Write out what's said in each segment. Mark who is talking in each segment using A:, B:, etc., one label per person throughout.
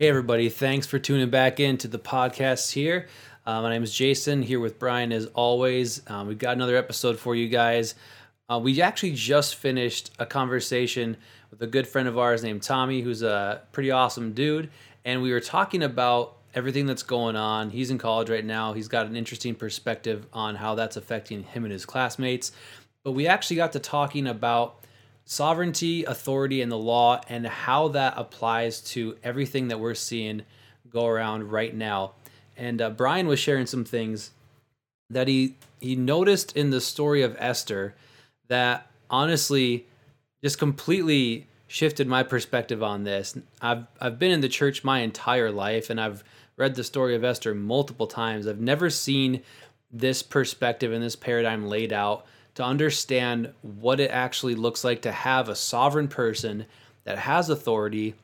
A: Hey, everybody. Thanks for tuning back in to the podcast here. Uh, my name is Jason, here with Brian as always. Um, we've got another episode for you guys. Uh, we actually just finished a conversation with a good friend of ours named Tommy, who's a pretty awesome dude. And we were talking about everything that's going on. He's in college right now. He's got an interesting perspective on how that's affecting him and his classmates. But we actually got to talking about sovereignty, authority, and the law, and how that applies to everything that we're seeing go around right now. And uh, Brian was sharing some things that he he noticed in the story of Esther that honestly just completely shifted my perspective on this. I've I've been in the church my entire life and I've read the story of Esther multiple times. I've never seen this perspective and this paradigm laid out to understand what it actually looks like to have a sovereign person that has authority,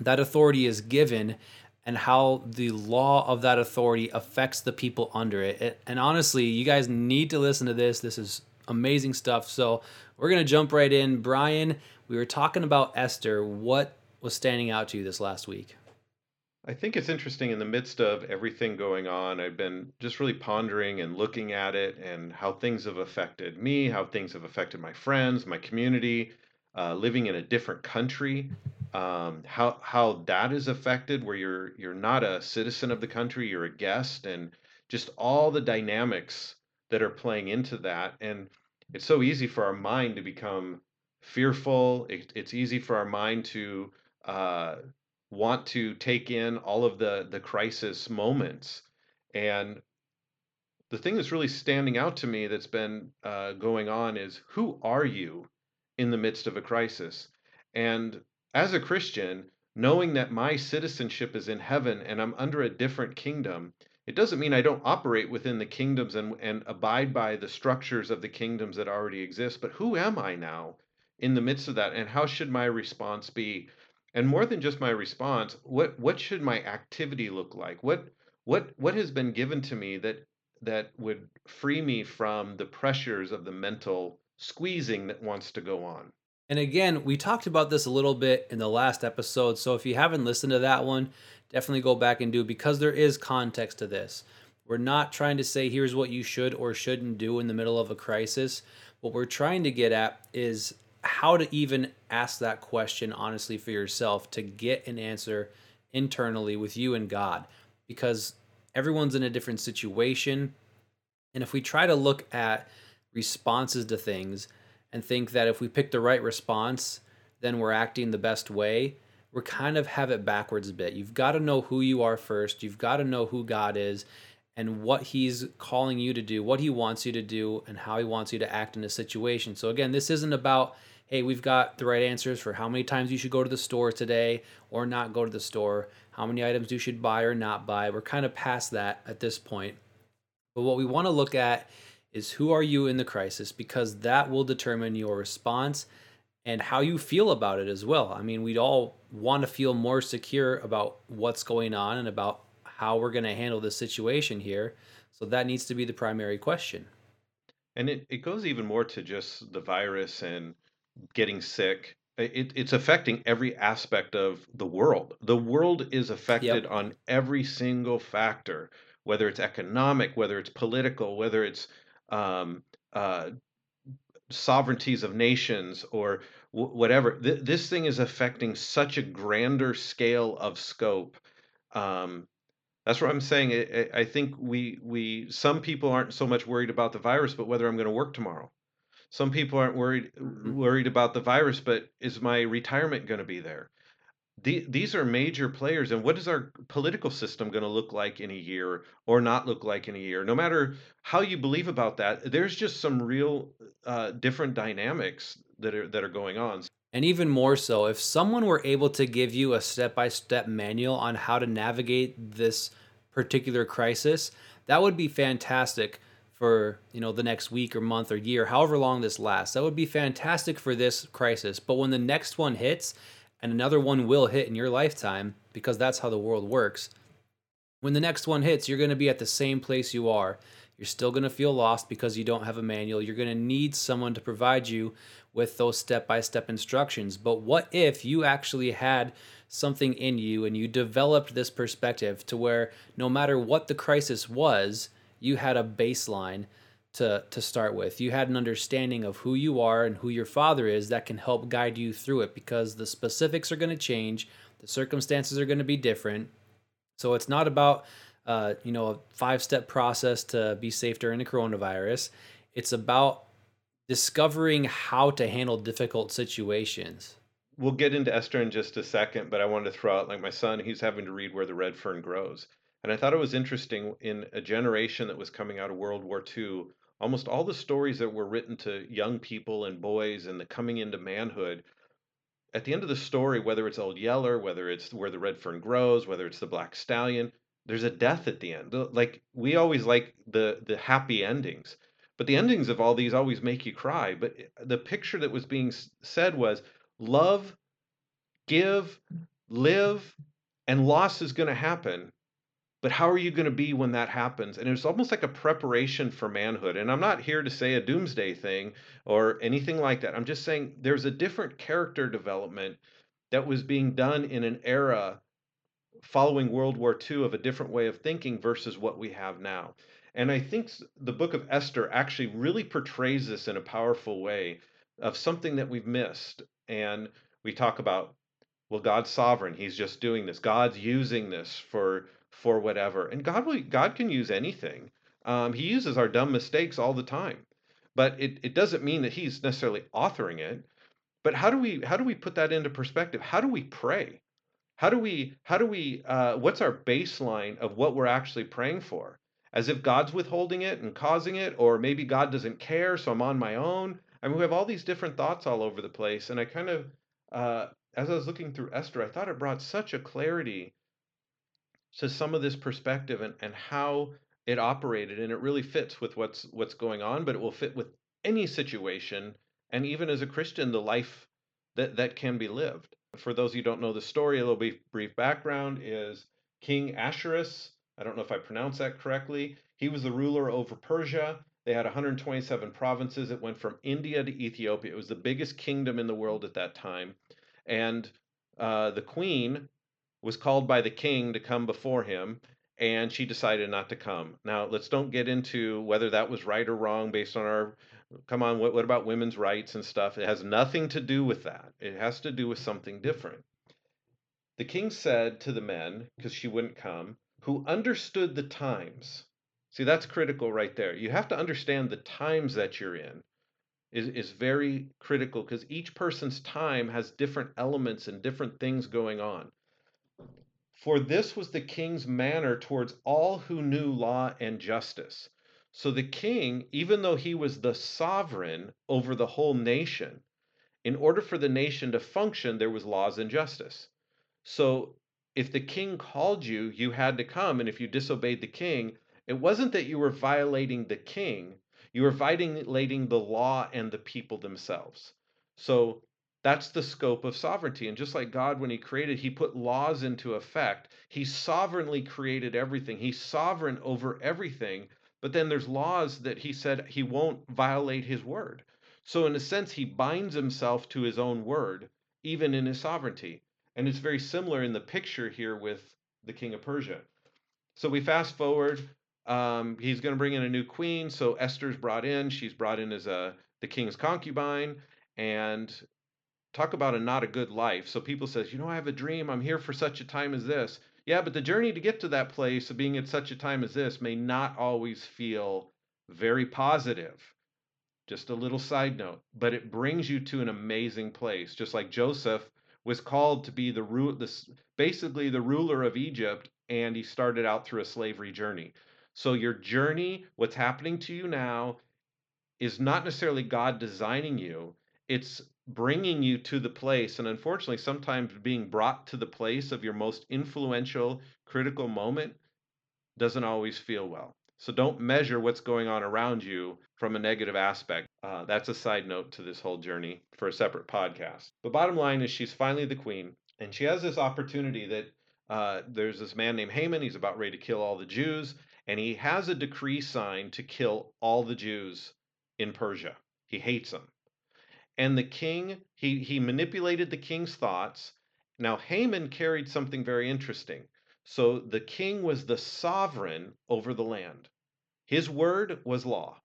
A: that authority is given, and how the law of that authority affects the people under it. And honestly, you guys need to listen to this. This is amazing stuff. So we're going to jump right in. Brian, we were talking about Esther. What was standing out to you this last week?
B: I think it's interesting in the midst of everything going on. I've been just really pondering and looking at it and how things have affected me, how things have affected my friends, my community, uh, living in a different country, um, how how that is affected, where you're you're not a citizen of the country, you're a guest, and just all the dynamics that are playing into that. And it's so easy for our mind to become fearful. It, it's easy for our mind to uh, want to take in all of the the crisis moments and the thing that's really standing out to me that's been uh, going on is who are you in the midst of a crisis? And as a christian knowing that my citizenship is in heaven and i'm under a different kingdom it doesn't mean i don't operate within the kingdoms and, and abide by the structures of the kingdoms that already exist but who am i now in the midst of that? And how should my response be and more than just my response what what should my activity look like? What what what has been given to me that that would free me from the pressures of the mental squeezing that wants to go on?
A: And again we talked about this a little bit in the last episode so if you haven't listened to that one definitely go back and do because there is context to this. We're not trying to say here's what you should or shouldn't do in the middle of a crisis. What we're trying to get at is how to even ask that question honestly for yourself to get an answer internally with you and God because everyone's in a different situation. And if we try to look at responses to things and think that if we pick the right response, then we're acting the best way, we're kind of have it backwards a bit. You've got to know who you are first. You've got to know who God is and what he's calling you to do, what he wants you to do, and how he wants you to act in a situation. So again, this isn't about hey, we've got the right answers for how many times you should go to the store today or not go to the store, how many items you should buy or not buy. We're kind of past that at this point. But what we want to look at is who are you in the crisis because that will determine your response and how you feel about it as well. I mean, we'd all want to feel more secure about what's going on and about how we're going to handle this situation here. So that needs to be the primary question.
B: And it, it goes even more to just the virus and getting sick. It, it's affecting every aspect of the world. The world is affected yep. on every single factor, whether it's economic, whether it's political, whether it's um, uh, sovereignties of nations or w- whatever. Th- this thing is affecting such a grander scale of scope. Um, that's what I'm saying. I, I think we we some people aren't so much worried about the virus, but whether I'm going to work tomorrow some people aren't worried mm-hmm. worried about the virus, but is my retirement going to be there? The, these are major players, and what is our political system going to look like in a year or not look like in a year? No matter how you believe about that, there's just some real uh, different dynamics that are that are going on.
A: And even more so, if someone were able to give you a step by step manual on how to navigate this particular crisis, that would be fantastic for you know the next week or month or year however long this lasts that would be fantastic for this crisis but when the next one hits and another one will hit in your lifetime because that's how the world works when the next one hits you're going to be at the same place you are You're still going to feel lost because you don't have a manual. You're going to need someone to provide you with those step by step instructions. But what if you actually had something in you and you developed this perspective to where no matter what the crisis was, you had a baseline to to start with. You had an understanding of who you are and who your father is that can help guide you through it because the specifics are going to change, the circumstances are going to be different. So it's not about uh, you know a five step process to be safe during the coronavirus. It's about discovering how to handle difficult situations.
B: We'll get into Esther in just a second, but I wanted to throw out like my son, he's having to read Where the Red Fern Grows. And I thought it was interesting in a generation that was coming out of World War II, almost all the stories that were written to young people and boys and the coming into manhood at the end of the story whether it's old yeller whether it's where the red fern grows whether it's the black stallion there's a death at the end. Like we always like the the happy endings but the endings of all these always make you cry. But eh, the picture that was being said was love give live and loss is going to happen but how are you going to be when that happens? And it's almost like a preparation for manhood. And I'm not here to say a doomsday thing or anything like that. I'm just saying there's a different character development that was being done in an era following World War II of a different way of thinking versus what we have now. And I think the book of Esther actually really portrays this in a powerful way of something that we've missed. And we talk about, well, God's sovereign. He's just doing this. God's using this for for whatever. And God will, God can use anything. Um, he uses our dumb mistakes all the time, but it, it doesn't mean that he's necessarily authoring it. But how do we how do we put that into perspective? How do we pray? How do we how do we uh, what's our baseline of what we're actually praying for? As if God's withholding it and causing it, or maybe God doesn't care, so I'm on my own. I mean, we have all these different thoughts all over the place, and I kind of, uh, as I was looking through Esther, I thought it brought such a clarity to some of this perspective and, and how it operated and it really fits with what's what's going on but it will fit with any situation and even as a christian the life that that can be lived. For those who don't know the story a little brief, brief background is king Ahasuerus i don't know if i pronounced that correctly he was the ruler over persia. They had 127 provinces. It went from india to ethiopia. It was the biggest kingdom in the world at that time. And uh, the queen was called by the king to come before him and she decided not to come. Now, let's don't get into whether that was right or wrong based on our come on, what, what about women's rights and stuff? It has nothing to do with that. It has to do with something different. The king said to the men, because she wouldn't come, who understood the times. See, that's critical right there. You have to understand the times that you're in is, is very critical because each person's time has different elements and different things going on. For this was the king's manner towards all who knew law and justice. So the king, even though he was the sovereign over the whole nation, in order for the nation to function, there was laws and justice. So if the king called you, you had to come. And if you disobeyed the king, it wasn't that you were violating the king, you were violating the law and the people themselves. So that's the scope of sovereignty. And just like God, when He created, He put laws into effect. He sovereignly created everything, He's sovereign over everything. But then there's laws that He said He won't violate His word. So, in a sense, He binds Himself to His own word, even in His sovereignty. And it's very similar in the picture here with the king of Persia. So we fast forward. Um, he's going to bring in a new queen. So Esther's brought in. She's brought in as a the king's concubine, and talk about a not a good life. So people says, you know, I have a dream. I'm here for such a time as this. Yeah, but the journey to get to that place of being at such a time as this may not always feel very positive. Just a little side note, but it brings you to an amazing place. Just like Joseph was called to be the basically the ruler of Egypt, and he started out through a slavery journey. So your journey, what's happening to you now, is not necessarily God designing you. It's bringing you to the place, and unfortunately, sometimes being brought to the place of your most influential, critical moment doesn't always feel well. So don't measure what's going on around you from a negative aspect. Uh, that's a side note to this whole journey for a separate podcast. But bottom line is, she's finally the queen, and she has this opportunity that uh, there's this man named Haman. He's about ready to kill all the Jews, and he has a decree signed to kill all the Jews in Persia. He hates them. And the king, he, he manipulated the king's thoughts. Now, Haman carried something very interesting. So the king was the sovereign over the land. His word was law.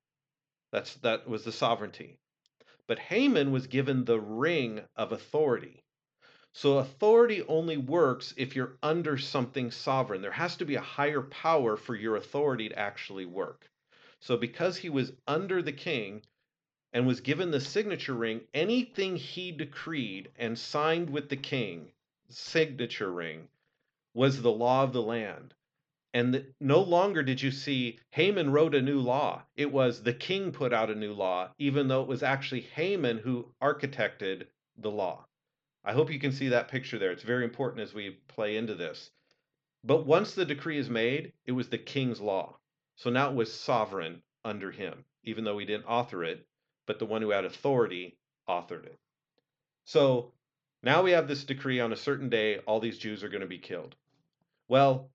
B: That's that was the sovereignty. But Haman was given the ring of authority. So authority only works if you're under something sovereign. There has to be a higher power for your authority to actually work. So because he was under the king and was given the signature ring, anything he decreed and signed with the king, signature ring, was the law of the land. And the, no longer did you see Haman wrote a new law. It was the king put out a new law, even though it was actually Haman who architected the law. I hope you can see that picture there. It's very important as we play into this. But once the decree is made, it was the king's law. So now it was sovereign under him, even though he didn't author it, but the one who had authority authored it. So now we have this decree on a certain day, all these Jews are going to be killed. Well,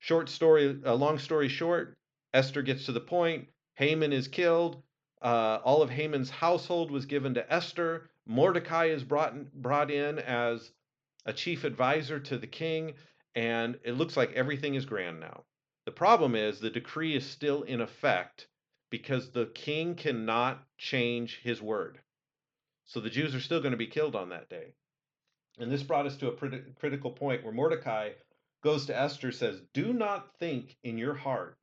B: short story, a long story short, Esther gets to the point. Haman is killed. Uh, all of Haman's household was given to Esther. Mordecai is brought brought in as a chief advisor to the king, and it looks like everything is grand now. The problem is the decree is still in effect because the king cannot change his word. So the Jews are still going to be killed on that day. And this brought us to a critical point where Mordecai goes to Esther says, "Do not think in your heart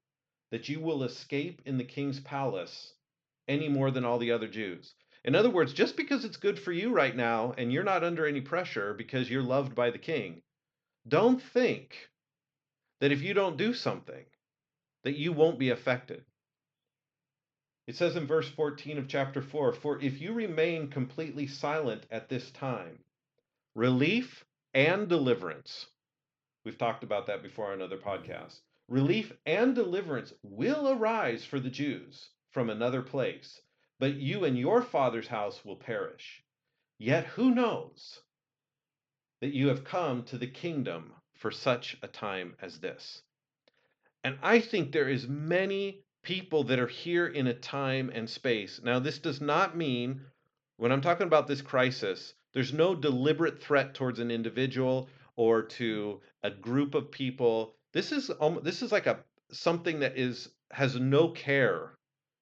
B: that you will escape in the king's palace any more than all the other Jews." In other words, just because it's good for you right now and you're not under any pressure because you're loved by the king, don't think that if you don't do something that you won't be affected. It says in verse 14 of chapter 4, "For if you remain completely silent at this time, relief and deliverance We've talked about that before on other podcasts. Relief and deliverance will arise for the Jews from another place, but you and your father's house will perish. Yet who knows that you have come to the kingdom for such a time as this? And I think there is many people that are here in a time and space. Now, this does not mean, when I'm talking about this crisis, there's no deliberate threat towards an individual or to a group of people. This is this is like a something that is has no care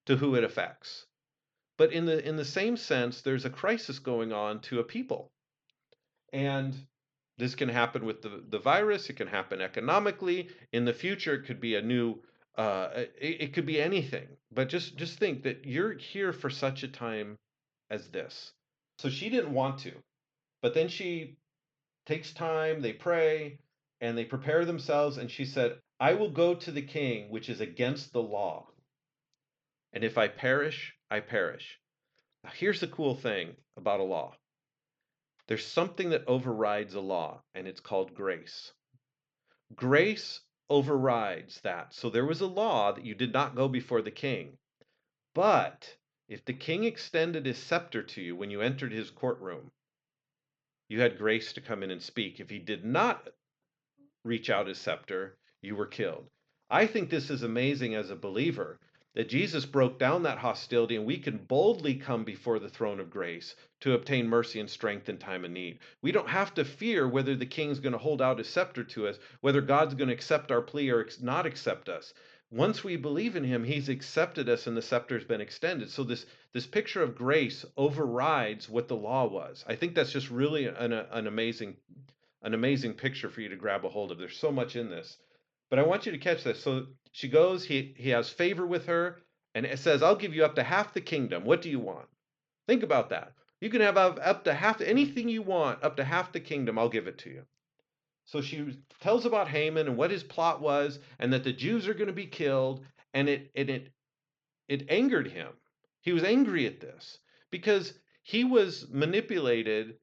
B: to who it affects. But in the in the same sense, there's a crisis going on to a people. And this can happen with the, the virus, it can happen economically. In the future, it could be a new uh, it, it could be anything. But just just think that you're here for such a time as this. So she didn't want to. But then she takes time, they pray, and they prepare themselves. And she said, I will go to the king, which is against the law. And if I perish, I perish. Now, here's the cool thing about a law there's something that overrides a law, and it's called grace. Grace overrides that. So there was a law that you did not go before the king. But if the king extended his scepter to you when you entered his courtroom, you had grace to come in and speak. If he did not reach out his scepter, you were killed. I think this is amazing as a believer that Jesus broke down that hostility and we can boldly come before the throne of grace to obtain mercy and strength in time of need. We don't have to fear whether the king's going to hold out his scepter to us, whether God's going to accept our plea or not accept us. Once we believe in him he's accepted us and the scepter's been extended. So this this picture of grace overrides what the law was. I think that's just really an, an amazing an amazing picture for you to grab a hold of. There's so much in this but i want you to catch this. So she goes he he has favor with her and it says i'll give you up to half the kingdom. What do you want? Think about that. You can have up to half anything you want up to half the kingdom i'll give it to you. So she tells about Haman and what his plot was, and that the Jews are going to be killed, and it and it it angered him. He was angry at this because he was manipulated,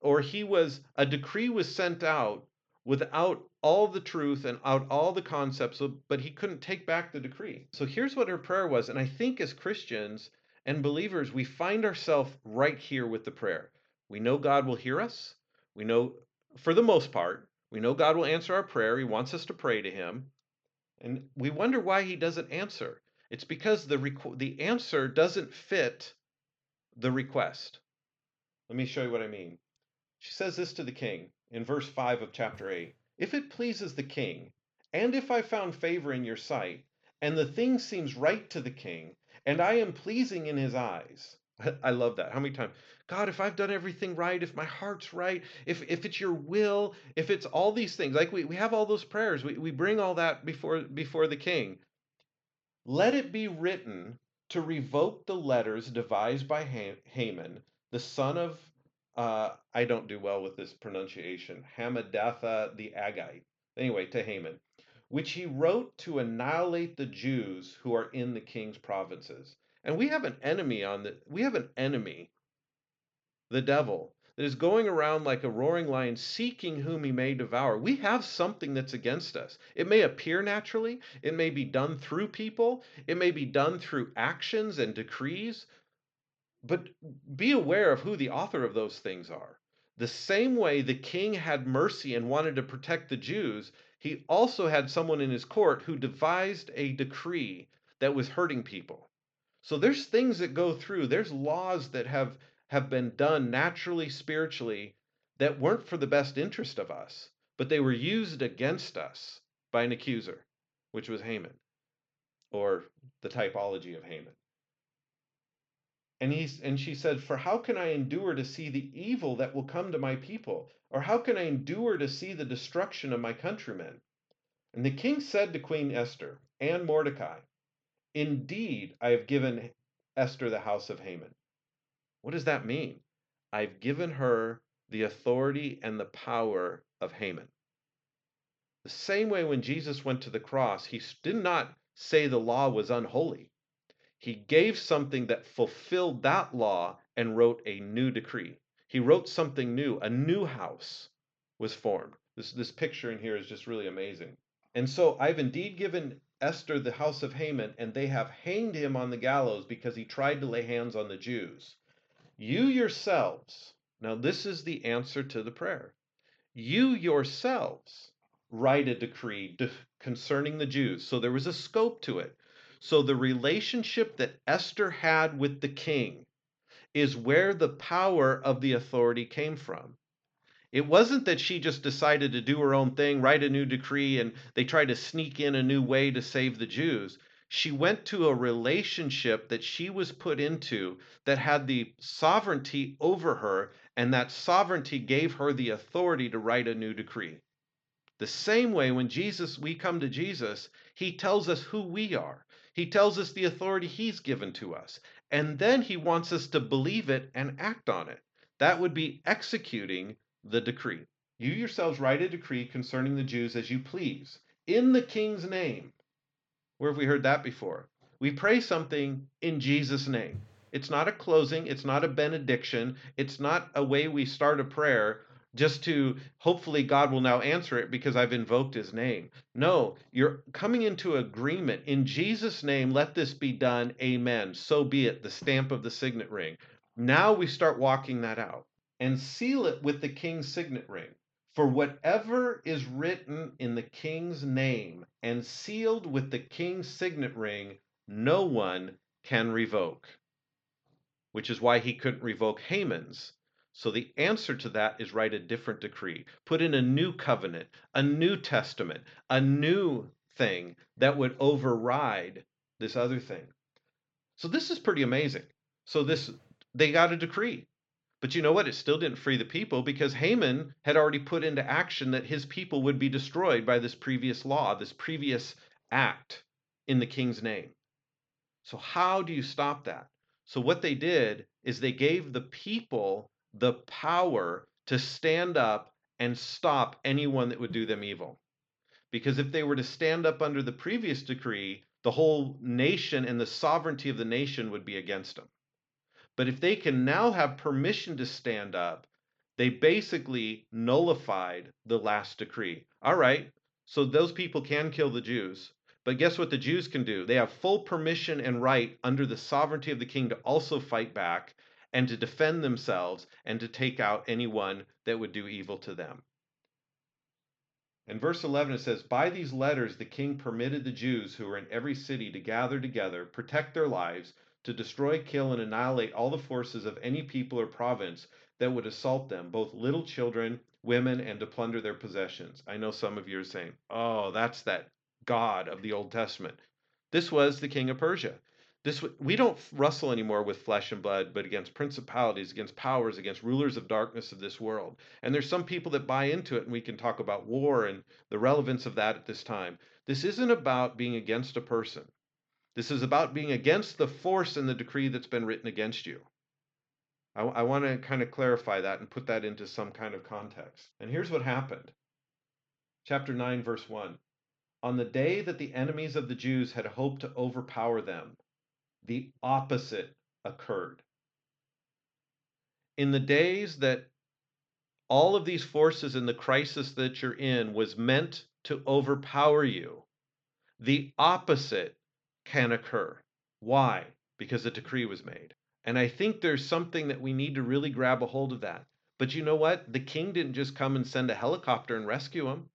B: or he was a decree was sent out without all the truth and out all the concepts, but he couldn't take back the decree. So here's what her prayer was, and I think as Christians and believers, we find ourselves right here with the prayer. We know God will hear us. We know, for the most part, We know God will answer our prayer. He wants us to pray to Him. And we wonder why He doesn't answer. It's because the, requ- the answer doesn't fit the request. Let me show you what I mean. She says this to the king in verse 5 of chapter 8 If it pleases the king, and if I found favor in your sight, and the thing seems right to the king, and I am pleasing in his eyes. I love that. How many times? God, if I've done everything right, if my heart's right, if, if it's your will, if it's all these things, like we, we have all those prayers, we, we bring all that before before the king. Let it be written to revoke the letters devised by Haman, the son of uh, I don't do well with this pronunciation, Hammedatha the Agagite. Anyway, to Haman, which he wrote to annihilate the Jews who are in the king's provinces. And we have an enemy on the we have an enemy, the devil, that is going around like a roaring lion seeking whom he may devour. We have something that's against us. It may appear naturally, it may be done through people, it may be done through actions and decrees, but be aware of who the author of those things are. The same way the king had mercy and wanted to protect the Jews, he also had someone in his court who devised a decree that was hurting people. So there's things that go through, there's laws that have have been done naturally spiritually that weren't for the best interest of us, but they were used against us by an accuser, which was Haman, or the typology of Haman. And he and she said, "For how can I endure to see the evil that will come to my people? Or how can I endure to see the destruction of my countrymen?" And the king said to Queen Esther and Mordecai, Indeed, I have given Esther the house of Haman. What does that mean? I've given her the authority and the power of Haman. The same way when Jesus went to the cross, he did not say the law was unholy. He gave something that fulfilled that law and wrote a new decree. He wrote something new. A new house was formed. This, this picture in here is just really amazing. And so I've indeed given Esther the house of Haman, and they have hanged him on the gallows because he tried to lay hands on the Jews. You yourselves, now this is the answer to the prayer. You yourselves write a decree concerning the Jews. So there was a scope to it. So the relationship that Esther had with the king is where the power of the authority came from. It wasn't that she just decided to do her own thing, write a new decree, and they tried to sneak in a new way to save the Jews. She went to a relationship that she was put into that had the sovereignty over her, and that sovereignty gave her the authority to write a new decree. The same way, when Jesus, we come to Jesus, he tells us who we are. He tells us the authority he's given to us. And then he wants us to believe it and act on it. That would be executing the decree. You yourselves write a decree concerning the Jews as you please, in the king's name. Where have we heard that before? We pray something in Jesus' name. It's not a closing, it's not a benediction, it's not a way we start a prayer just to hopefully God will now answer it because I've invoked his name. No, you're coming into agreement. In Jesus' name, let this be done. Amen. So be it, the stamp of the signet ring. Now we start walking that out and seal it with the king's signet ring. For whatever is written in the king's name and sealed with the king's signet ring, no one can revoke. Which is why he couldn't revoke Haman's. So the answer to that is write a different decree. Put in a new covenant, a new testament, a new thing that would override this other thing. So this is pretty amazing. So this they got a decree. But you know what? It still didn't free the people because Haman had already put into action that his people would be destroyed by this previous law, this previous act in the king's name. So, how do you stop that? So, what they did is they gave the people the power to stand up and stop anyone that would do them evil. Because if they were to stand up under the previous decree, the whole nation and the sovereignty of the nation would be against them. But if they can now have permission to stand up, they basically nullified the last decree. All right, so those people can kill the Jews. But guess what the Jews can do? They have full permission and right under the sovereignty of the king to also fight back and to defend themselves and to take out anyone that would do evil to them. In verse 11 it says, By these letters the king permitted the Jews who were in every city to gather together, protect their lives, to destroy, kill, and annihilate all the forces of any people or province that would assault them, both little children, women, and to plunder their possessions. I know some of you are saying, Oh, that's that God of the Old Testament. This was the king of Persia. This we don't wrestle anymore with flesh and blood, but against principalities, against powers, against rulers of darkness of this world. And there's some people that buy into it, and we can talk about war and the relevance of that at this time. This isn't about being against a person. This is about being against the force and the decree that's been written against you. I, I want to kind of clarify that and put that into some kind of context. And here's what happened. Chapter 9, verse 1. On the day that the enemies of the Jews had hoped to overpower them, the opposite occurred. In the days that all of these forces in the crisis that you're in was meant to overpower you, the opposite can occur. Why? Because a decree was made. And I think there's something that we need to really grab a hold of that. But you know what? The king didn't just come and send a helicopter and rescue him.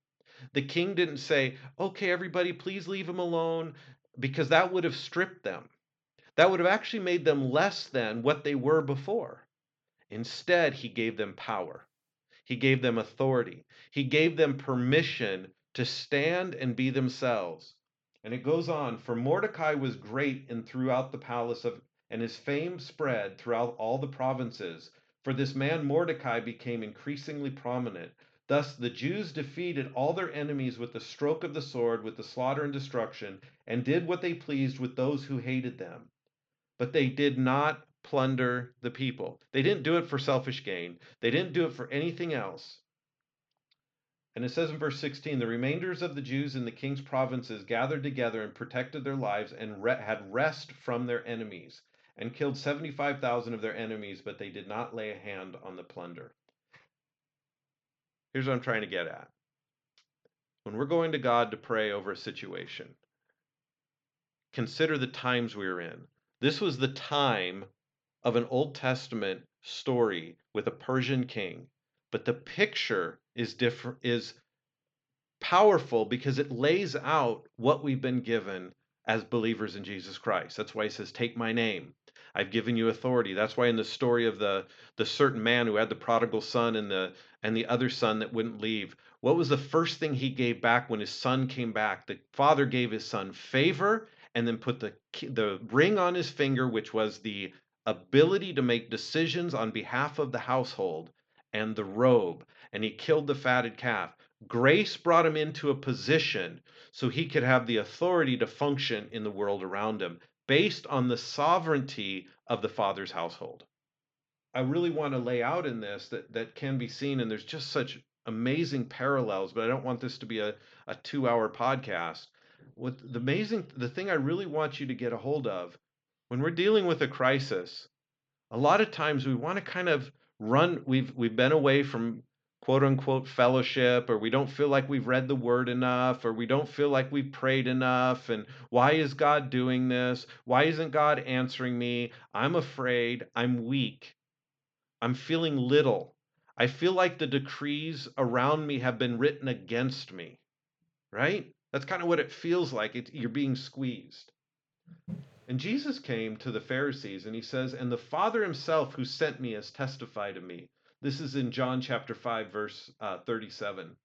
B: The king didn't say, okay, everybody, please leave him alone, because that would have stripped them that would have actually made them less than what they were before. Instead, he gave them power. He gave them authority. He gave them permission to stand and be themselves. And it goes on, for Mordecai was great and throughout the palace of and his fame spread throughout all the provinces. For this man Mordecai became increasingly prominent. Thus the Jews defeated all their enemies with the stroke of the sword, with the slaughter and destruction, and did what they pleased with those who hated them but they did not plunder the people. They didn't do it for selfish gain, they didn't do it for anything else. And it says in verse 16 the remainders of the Jews in the king's provinces gathered together and protected their lives and re- had rest from their enemies and killed 75,000 of their enemies, but they did not lay a hand on the plunder. Here's what I'm trying to get at. When we're going to God to pray over a situation, consider the times we're in. This was the time of an Old Testament story with a Persian king, but the picture is different is powerful because it lays out what we've been given as believers in Jesus Christ. That's why he says, "Take my name. I've given you authority." That's why in the story of the the certain man who had the prodigal son and the and the other son that wouldn't leave, what was the first thing he gave back when his son came back? The father gave his son favor and then put the the ring on his finger, which was the ability to make decisions on behalf of the household, and the robe, and he killed the fatted calf. Grace brought him into a position so he could have the authority to function in the world around him based on the sovereignty of the father's household. I really want to lay out in this that, that can be seen, and there's just such amazing parallels, but I don't want this to be a, a two hour podcast what the amazing the thing I really want you to get a hold of when we're dealing with a crisis, a lot of times we want to kind of run we've we've been away from quote unquote fellowship or we don't feel like we've read the word enough or we don't feel like we've prayed enough and why is God doing this? Why isn't God answering me? I'm afraid, I'm weak. I'm feeling little. I feel like the decrees around me have been written against me. Right? That's kind of what it feels like. It, you're being squeezed. And Jesus came to the Pharisees and he says, And the Father himself who sent me has testified of me. This is in John chapter 5, verse uh, 37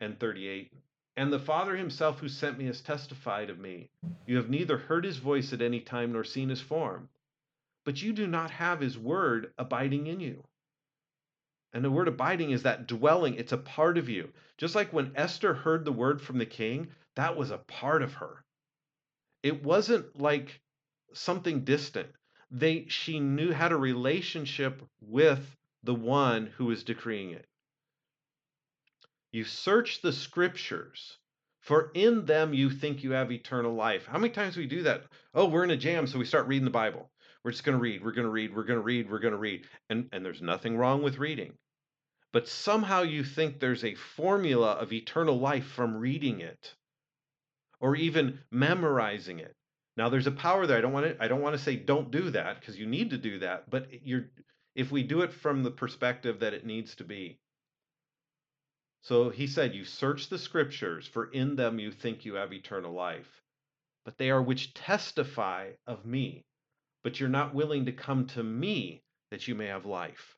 B: and 38. And the Father himself who sent me has testified of me. You have neither heard his voice at any time nor seen his form, but you do not have his word abiding in you. And the word abiding is that dwelling, it's a part of you. Just like when Esther heard the word from the king, that was a part of her. It wasn't like something distant. They she knew had a relationship with the one who was decreeing it. You search the scriptures, for in them you think you have eternal life. How many times do we do that? Oh, we're in a jam, so we start reading the Bible. We're just going to read, we're going to read, we're going to read, we're going to read. And, and there's nothing wrong with reading. But somehow you think there's a formula of eternal life from reading it or even memorizing it. Now there's a power there. I don't want to I don't want to say don't do that because you need to do that, but you're if we do it from the perspective that it needs to be. So he said, You search the scriptures, for in them you think you have eternal life. But they are which testify of me. But you're not willing to come to me that you may have life.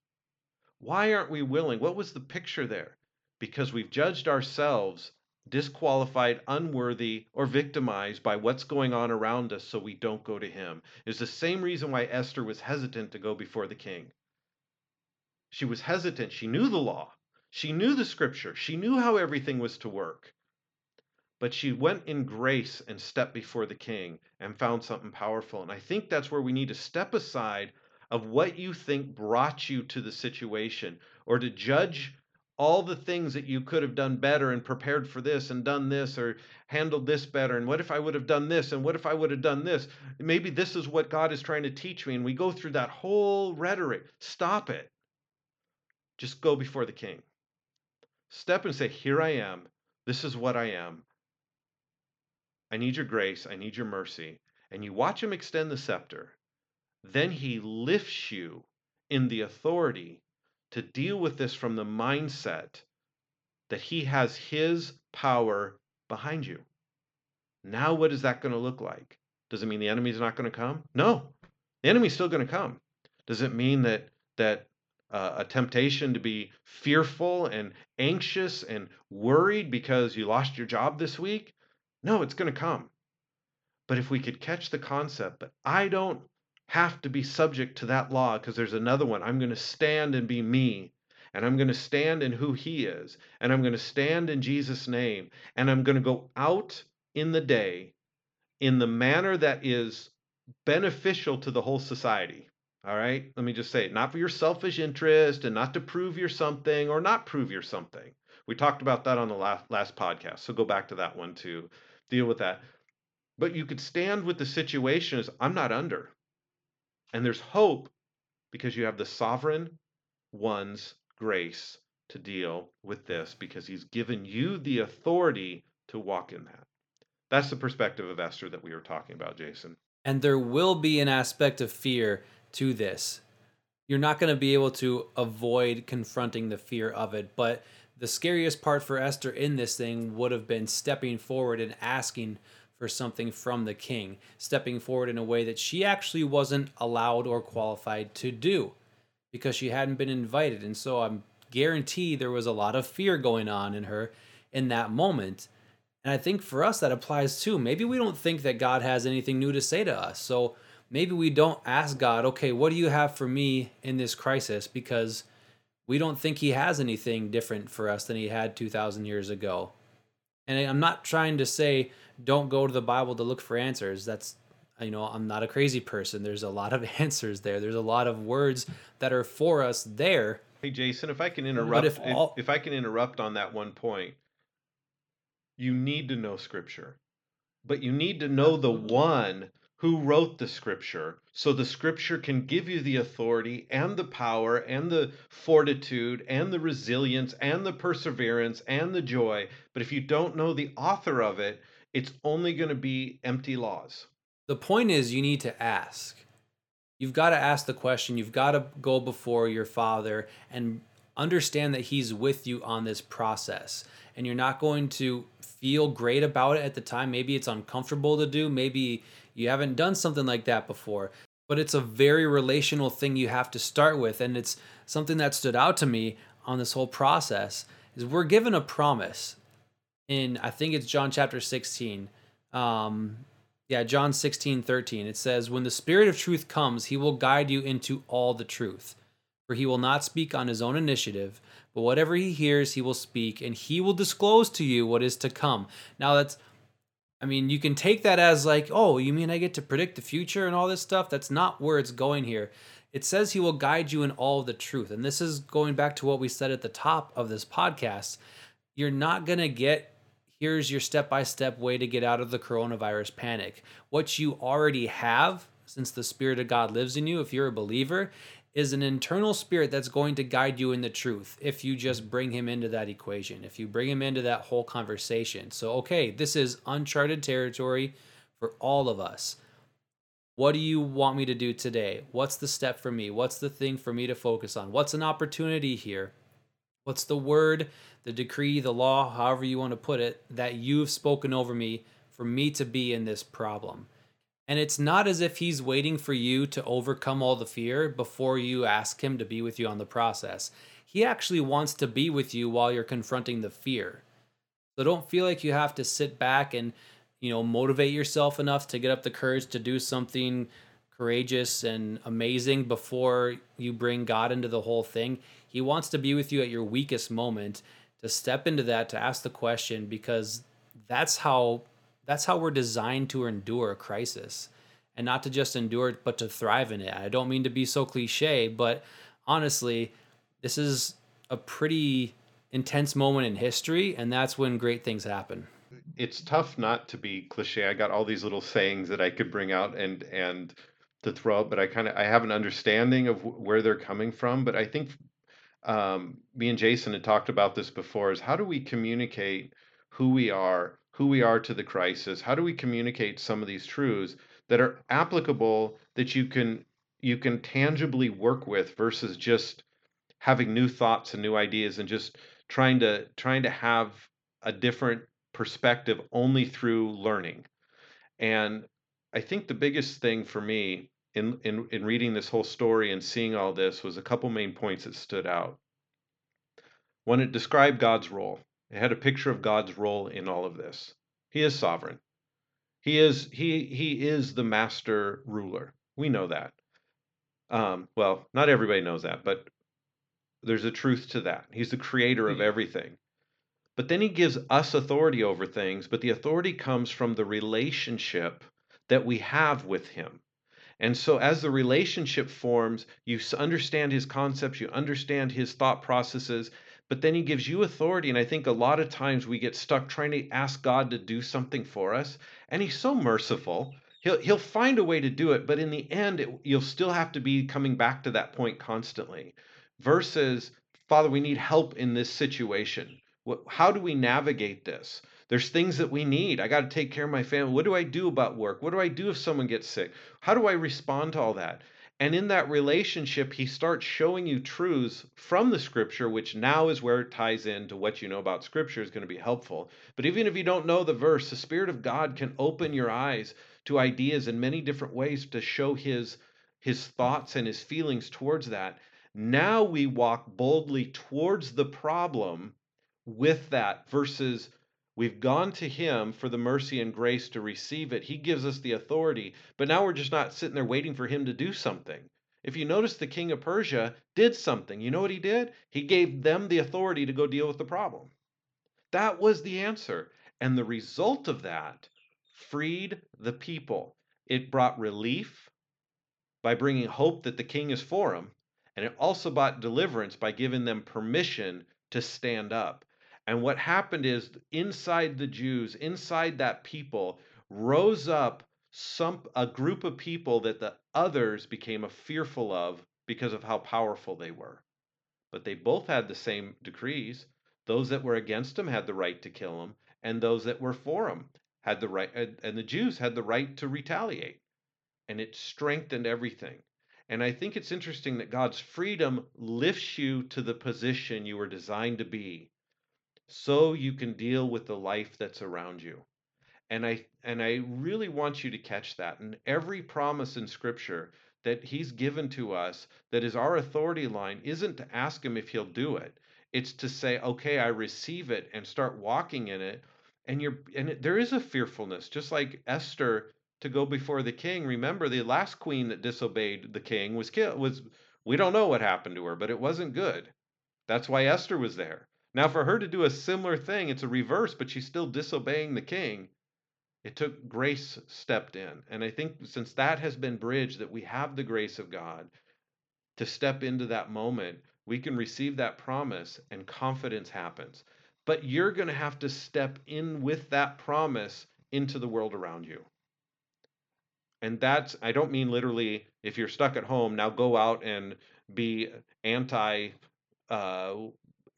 B: Why aren't we willing? What was the picture there? Because we've judged ourselves disqualified, unworthy, or victimized by what's going on around us so we don't go to him. Is the same reason why Esther was hesitant to go before the king. She was hesitant. She knew the law, she knew the scripture, she knew how everything was to work. But she went in grace and stepped before the king and found something powerful. And I think that's where we need to step aside of what you think brought you to the situation or to judge all the things that you could have done better and prepared for this and done this or handled this better. And what if i would have done this? And what if i would have done this? Maybe this is what god is trying to teach me. And we go through that whole rhetoric. Stop it. Just go before the king. Step and say here i am. This is what i am. I need your grace. I need your mercy. And you watch him extend the scepter. Then he lifts you in the authority to deal with this from the mindset that he has his power behind you. Now, what is that going to look like? Does it mean the enemy's not going to come? No, the enemy's still going to come. Does it mean that that uh, a temptation to be fearful and anxious and worried because you lost your job this week? No, it's going to come. But if we could catch the concept, but I don't have to be subject to that law because there's another one. I'm going to stand and be me. And I'm going to stand in who he is. And I'm going to stand in Jesus' name. And I'm going to go out in the day in the manner that is beneficial to the whole society. All right? Let me just say it. Not for your selfish interest and not to prove you're something or not prove you're something. We talked about that on the last, last podcast. So go back to that one to deal with that. But you could stand with the situation as I'm not under. And there's hope because you have the sovereign one's grace to deal with this because he's given you the authority to walk in that. That's the perspective of Esther that we were talking about, Jason.
A: And there will be an aspect of fear to this. You're not going to be able to avoid confronting the fear of it, but the scariest part for Esther in this thing would have been stepping forward and asking for something from the king, stepping forward in a way that she actually wasn't allowed or qualified to do because she hadn't been invited. And so I'm guaranteed there was a lot of fear going on in her in that moment. And I think for us that applies too. Maybe we don't think that God has anything new to say to us. So maybe we don't ask God, okay, what do you have for me in this crisis? Because we don't think he has anything different for us than he had 2,000 years ago. And I'm not trying to say don't go to the Bible to look for answers. That's you know, I'm not a crazy person. There's a lot of answers there. There's a lot of words that are for us there.
B: Hey Jason, if I can interrupt if, all... if, if I can interrupt on that one point, you need to know scripture. But you need to know the one who wrote the scripture. So the scripture can give you the authority and the power and the fortitude and the resilience and the perseverance and the joy. But if you don't know the author of it, it's only going to be empty laws.
A: The point is, you need to ask. You've got to ask the question. You've got to go before your father and understand that he's with you on this process. And you're not going to feel great about it at the time. Maybe it's uncomfortable to do. Maybe you haven't done something like that before. But it's a very relational thing you have to start with. And it's something that stood out to me on this whole process is we're given a promise in I think it's John chapter 16. Um, yeah, John 16, 13. It says, When the Spirit of truth comes, he will guide you into all the truth. For he will not speak on his own initiative, but whatever he hears, he will speak, and he will disclose to you what is to come. Now, that's, I mean, you can take that as like, oh, you mean I get to predict the future and all this stuff? That's not where it's going here. It says he will guide you in all the truth. And this is going back to what we said at the top of this podcast. You're not going to get here's your step by step way to get out of the coronavirus panic. What you already have, since the Spirit of God lives in you, if you're a believer, is an internal spirit that's going to guide you in the truth if you just bring him into that equation, if you bring him into that whole conversation. So, okay, this is uncharted territory for all of us. What do you want me to do today? What's the step for me? What's the thing for me to focus on? What's an opportunity here? What's the word the decree, the law, however you want to put it, that you've spoken over me for me to be in this problem. And it's not as if he's waiting for you to overcome all the fear before you ask him to be with you on the process. He actually wants to be with you while you're confronting the fear. So don't feel like you have to sit back and, you know, motivate yourself enough to get up the courage to do something courageous and amazing before you bring God into the whole thing. He wants to be with you at your weakest moment to step into that to ask the question because that's how that's how we're designed to endure a crisis. And not to just endure it but to thrive in it. I don't mean to be so cliche but honestly this is a pretty intense moment in history and that's when great things happen.
B: It's tough not to be cliche. I got all these little sayings that i could bring out and and to throw out but i kind of i have an understanding of where they're coming from but i think um, me and Jason had talked about this before is how do we communicate who we are, who we are to the crisis? How do we communicate some of these truths that are applicable that you can you can tangibly work with versus just having new thoughts and new ideas and just trying to trying to have a different perspective only through learning. And I think the biggest thing for me in, in, in reading this whole story and seeing all this was a couple main points that stood out. One, it described God's role. It had a picture of God's role in all of this. He is sovereign. He is he he is the master ruler. We know that. Um, well, not everybody knows that, but there's a truth to that. He's the creator of everything. But then he gives us authority over things, but the authority comes from the relationship that we have with him. And so, as the relationship forms, you understand his concepts, you understand his thought processes, but then he gives you authority. And I think a lot of times we get stuck trying to ask God to do something for us. And he's so merciful. He'll, he'll find a way to do it, but in the end, it, you'll still have to be coming back to that point constantly. Versus, Father, we need help in this situation. How do we navigate this? There's things that we need. I got to take care of my family. What do I do about work? What do I do if someone gets sick? How do I respond to all that? And in that relationship, he starts showing you truths from the scripture, which now is where it ties into what you know about scripture is going to be helpful. But even if you don't know the verse, the Spirit of God can open your eyes to ideas in many different ways to show his his thoughts and his feelings towards that. Now we walk boldly towards the problem with that versus We've gone to him for the mercy and grace to receive it. He gives us the authority, but now we're just not sitting there waiting for him to do something. If you notice, the king of Persia did something. You know what he did? He gave them the authority to go deal with the problem. That was the answer. And the result of that freed the people. It brought relief by bringing hope that the king is for them. And it also brought deliverance by giving them permission to stand up. And what happened is inside the Jews, inside that people, rose up some a group of people that the others became fearful of because of how powerful they were. But they both had the same decrees. Those that were against him had the right to kill him, and those that were for him had the right, and the Jews had the right to retaliate. And it strengthened everything. And I think it's interesting that God's freedom lifts you to the position you were designed to be so you can deal with the life that's around you. And I and I really want you to catch that. And every promise in scripture that he's given to us that is our authority line isn't to ask him if he'll do it. It's to say, "Okay, I receive it and start walking in it." And you're and it, there is a fearfulness just like Esther to go before the king. Remember the last queen that disobeyed the king was killed was we don't know what happened to her, but it wasn't good. That's why Esther was there. Now, for her to do a similar thing, it's a reverse, but she's still disobeying the king. It took grace stepped in. And I think since that has been bridged, that we have the grace of God to step into that moment, we can receive that promise and confidence happens. But you're going to have to step in with that promise into the world around you. And that's, I don't mean literally, if you're stuck at home, now go out and be anti uh,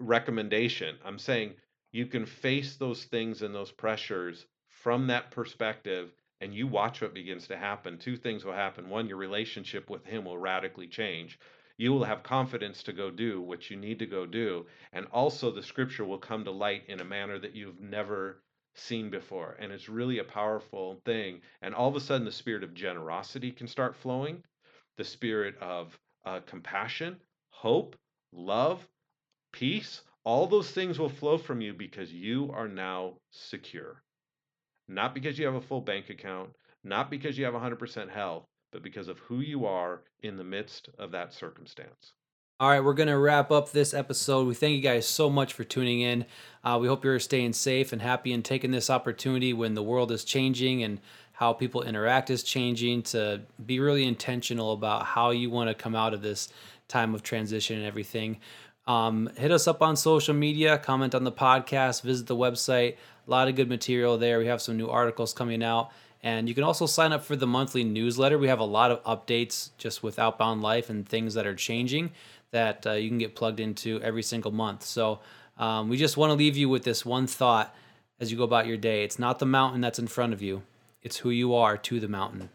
B: recommendation. I'm saying you can face those things and those pressures from that perspective and you watch what begins to happen. Two things will happen. One, your relationship with him will radically change. you will have confidence to go do what you need to go do. And also, the scripture will come to light in a manner that you've never seen before. And it's really a powerful thing. And all of a sudden, the spirit of generosity can start flowing, the spirit of uh, compassion, hope, love, peace. All those things will flow from you because you are now secure. Not because you have a full bank account, not because you have 100% health, but because of who you are in the midst of that circumstance.
A: All right, we're going to wrap up this episode. We thank you guys so much for tuning in. Uh, we hope you're staying safe and happy and taking this opportunity when the world is changing and how people interact is changing to be really intentional about how you want to come out of this time of transition and everything. Um, hit us up on social media, comment on the podcast, visit the website. A lot of good material there. We have some new articles coming out. And you can also sign up for the monthly newsletter. We have a lot of updates just with Outbound Life and things that are changing that uh, you can get plugged into every single month. So um, we just want to leave you with this one thought as you go about your day. It's not the mountain that's in front of you, it's who you are to the mountain.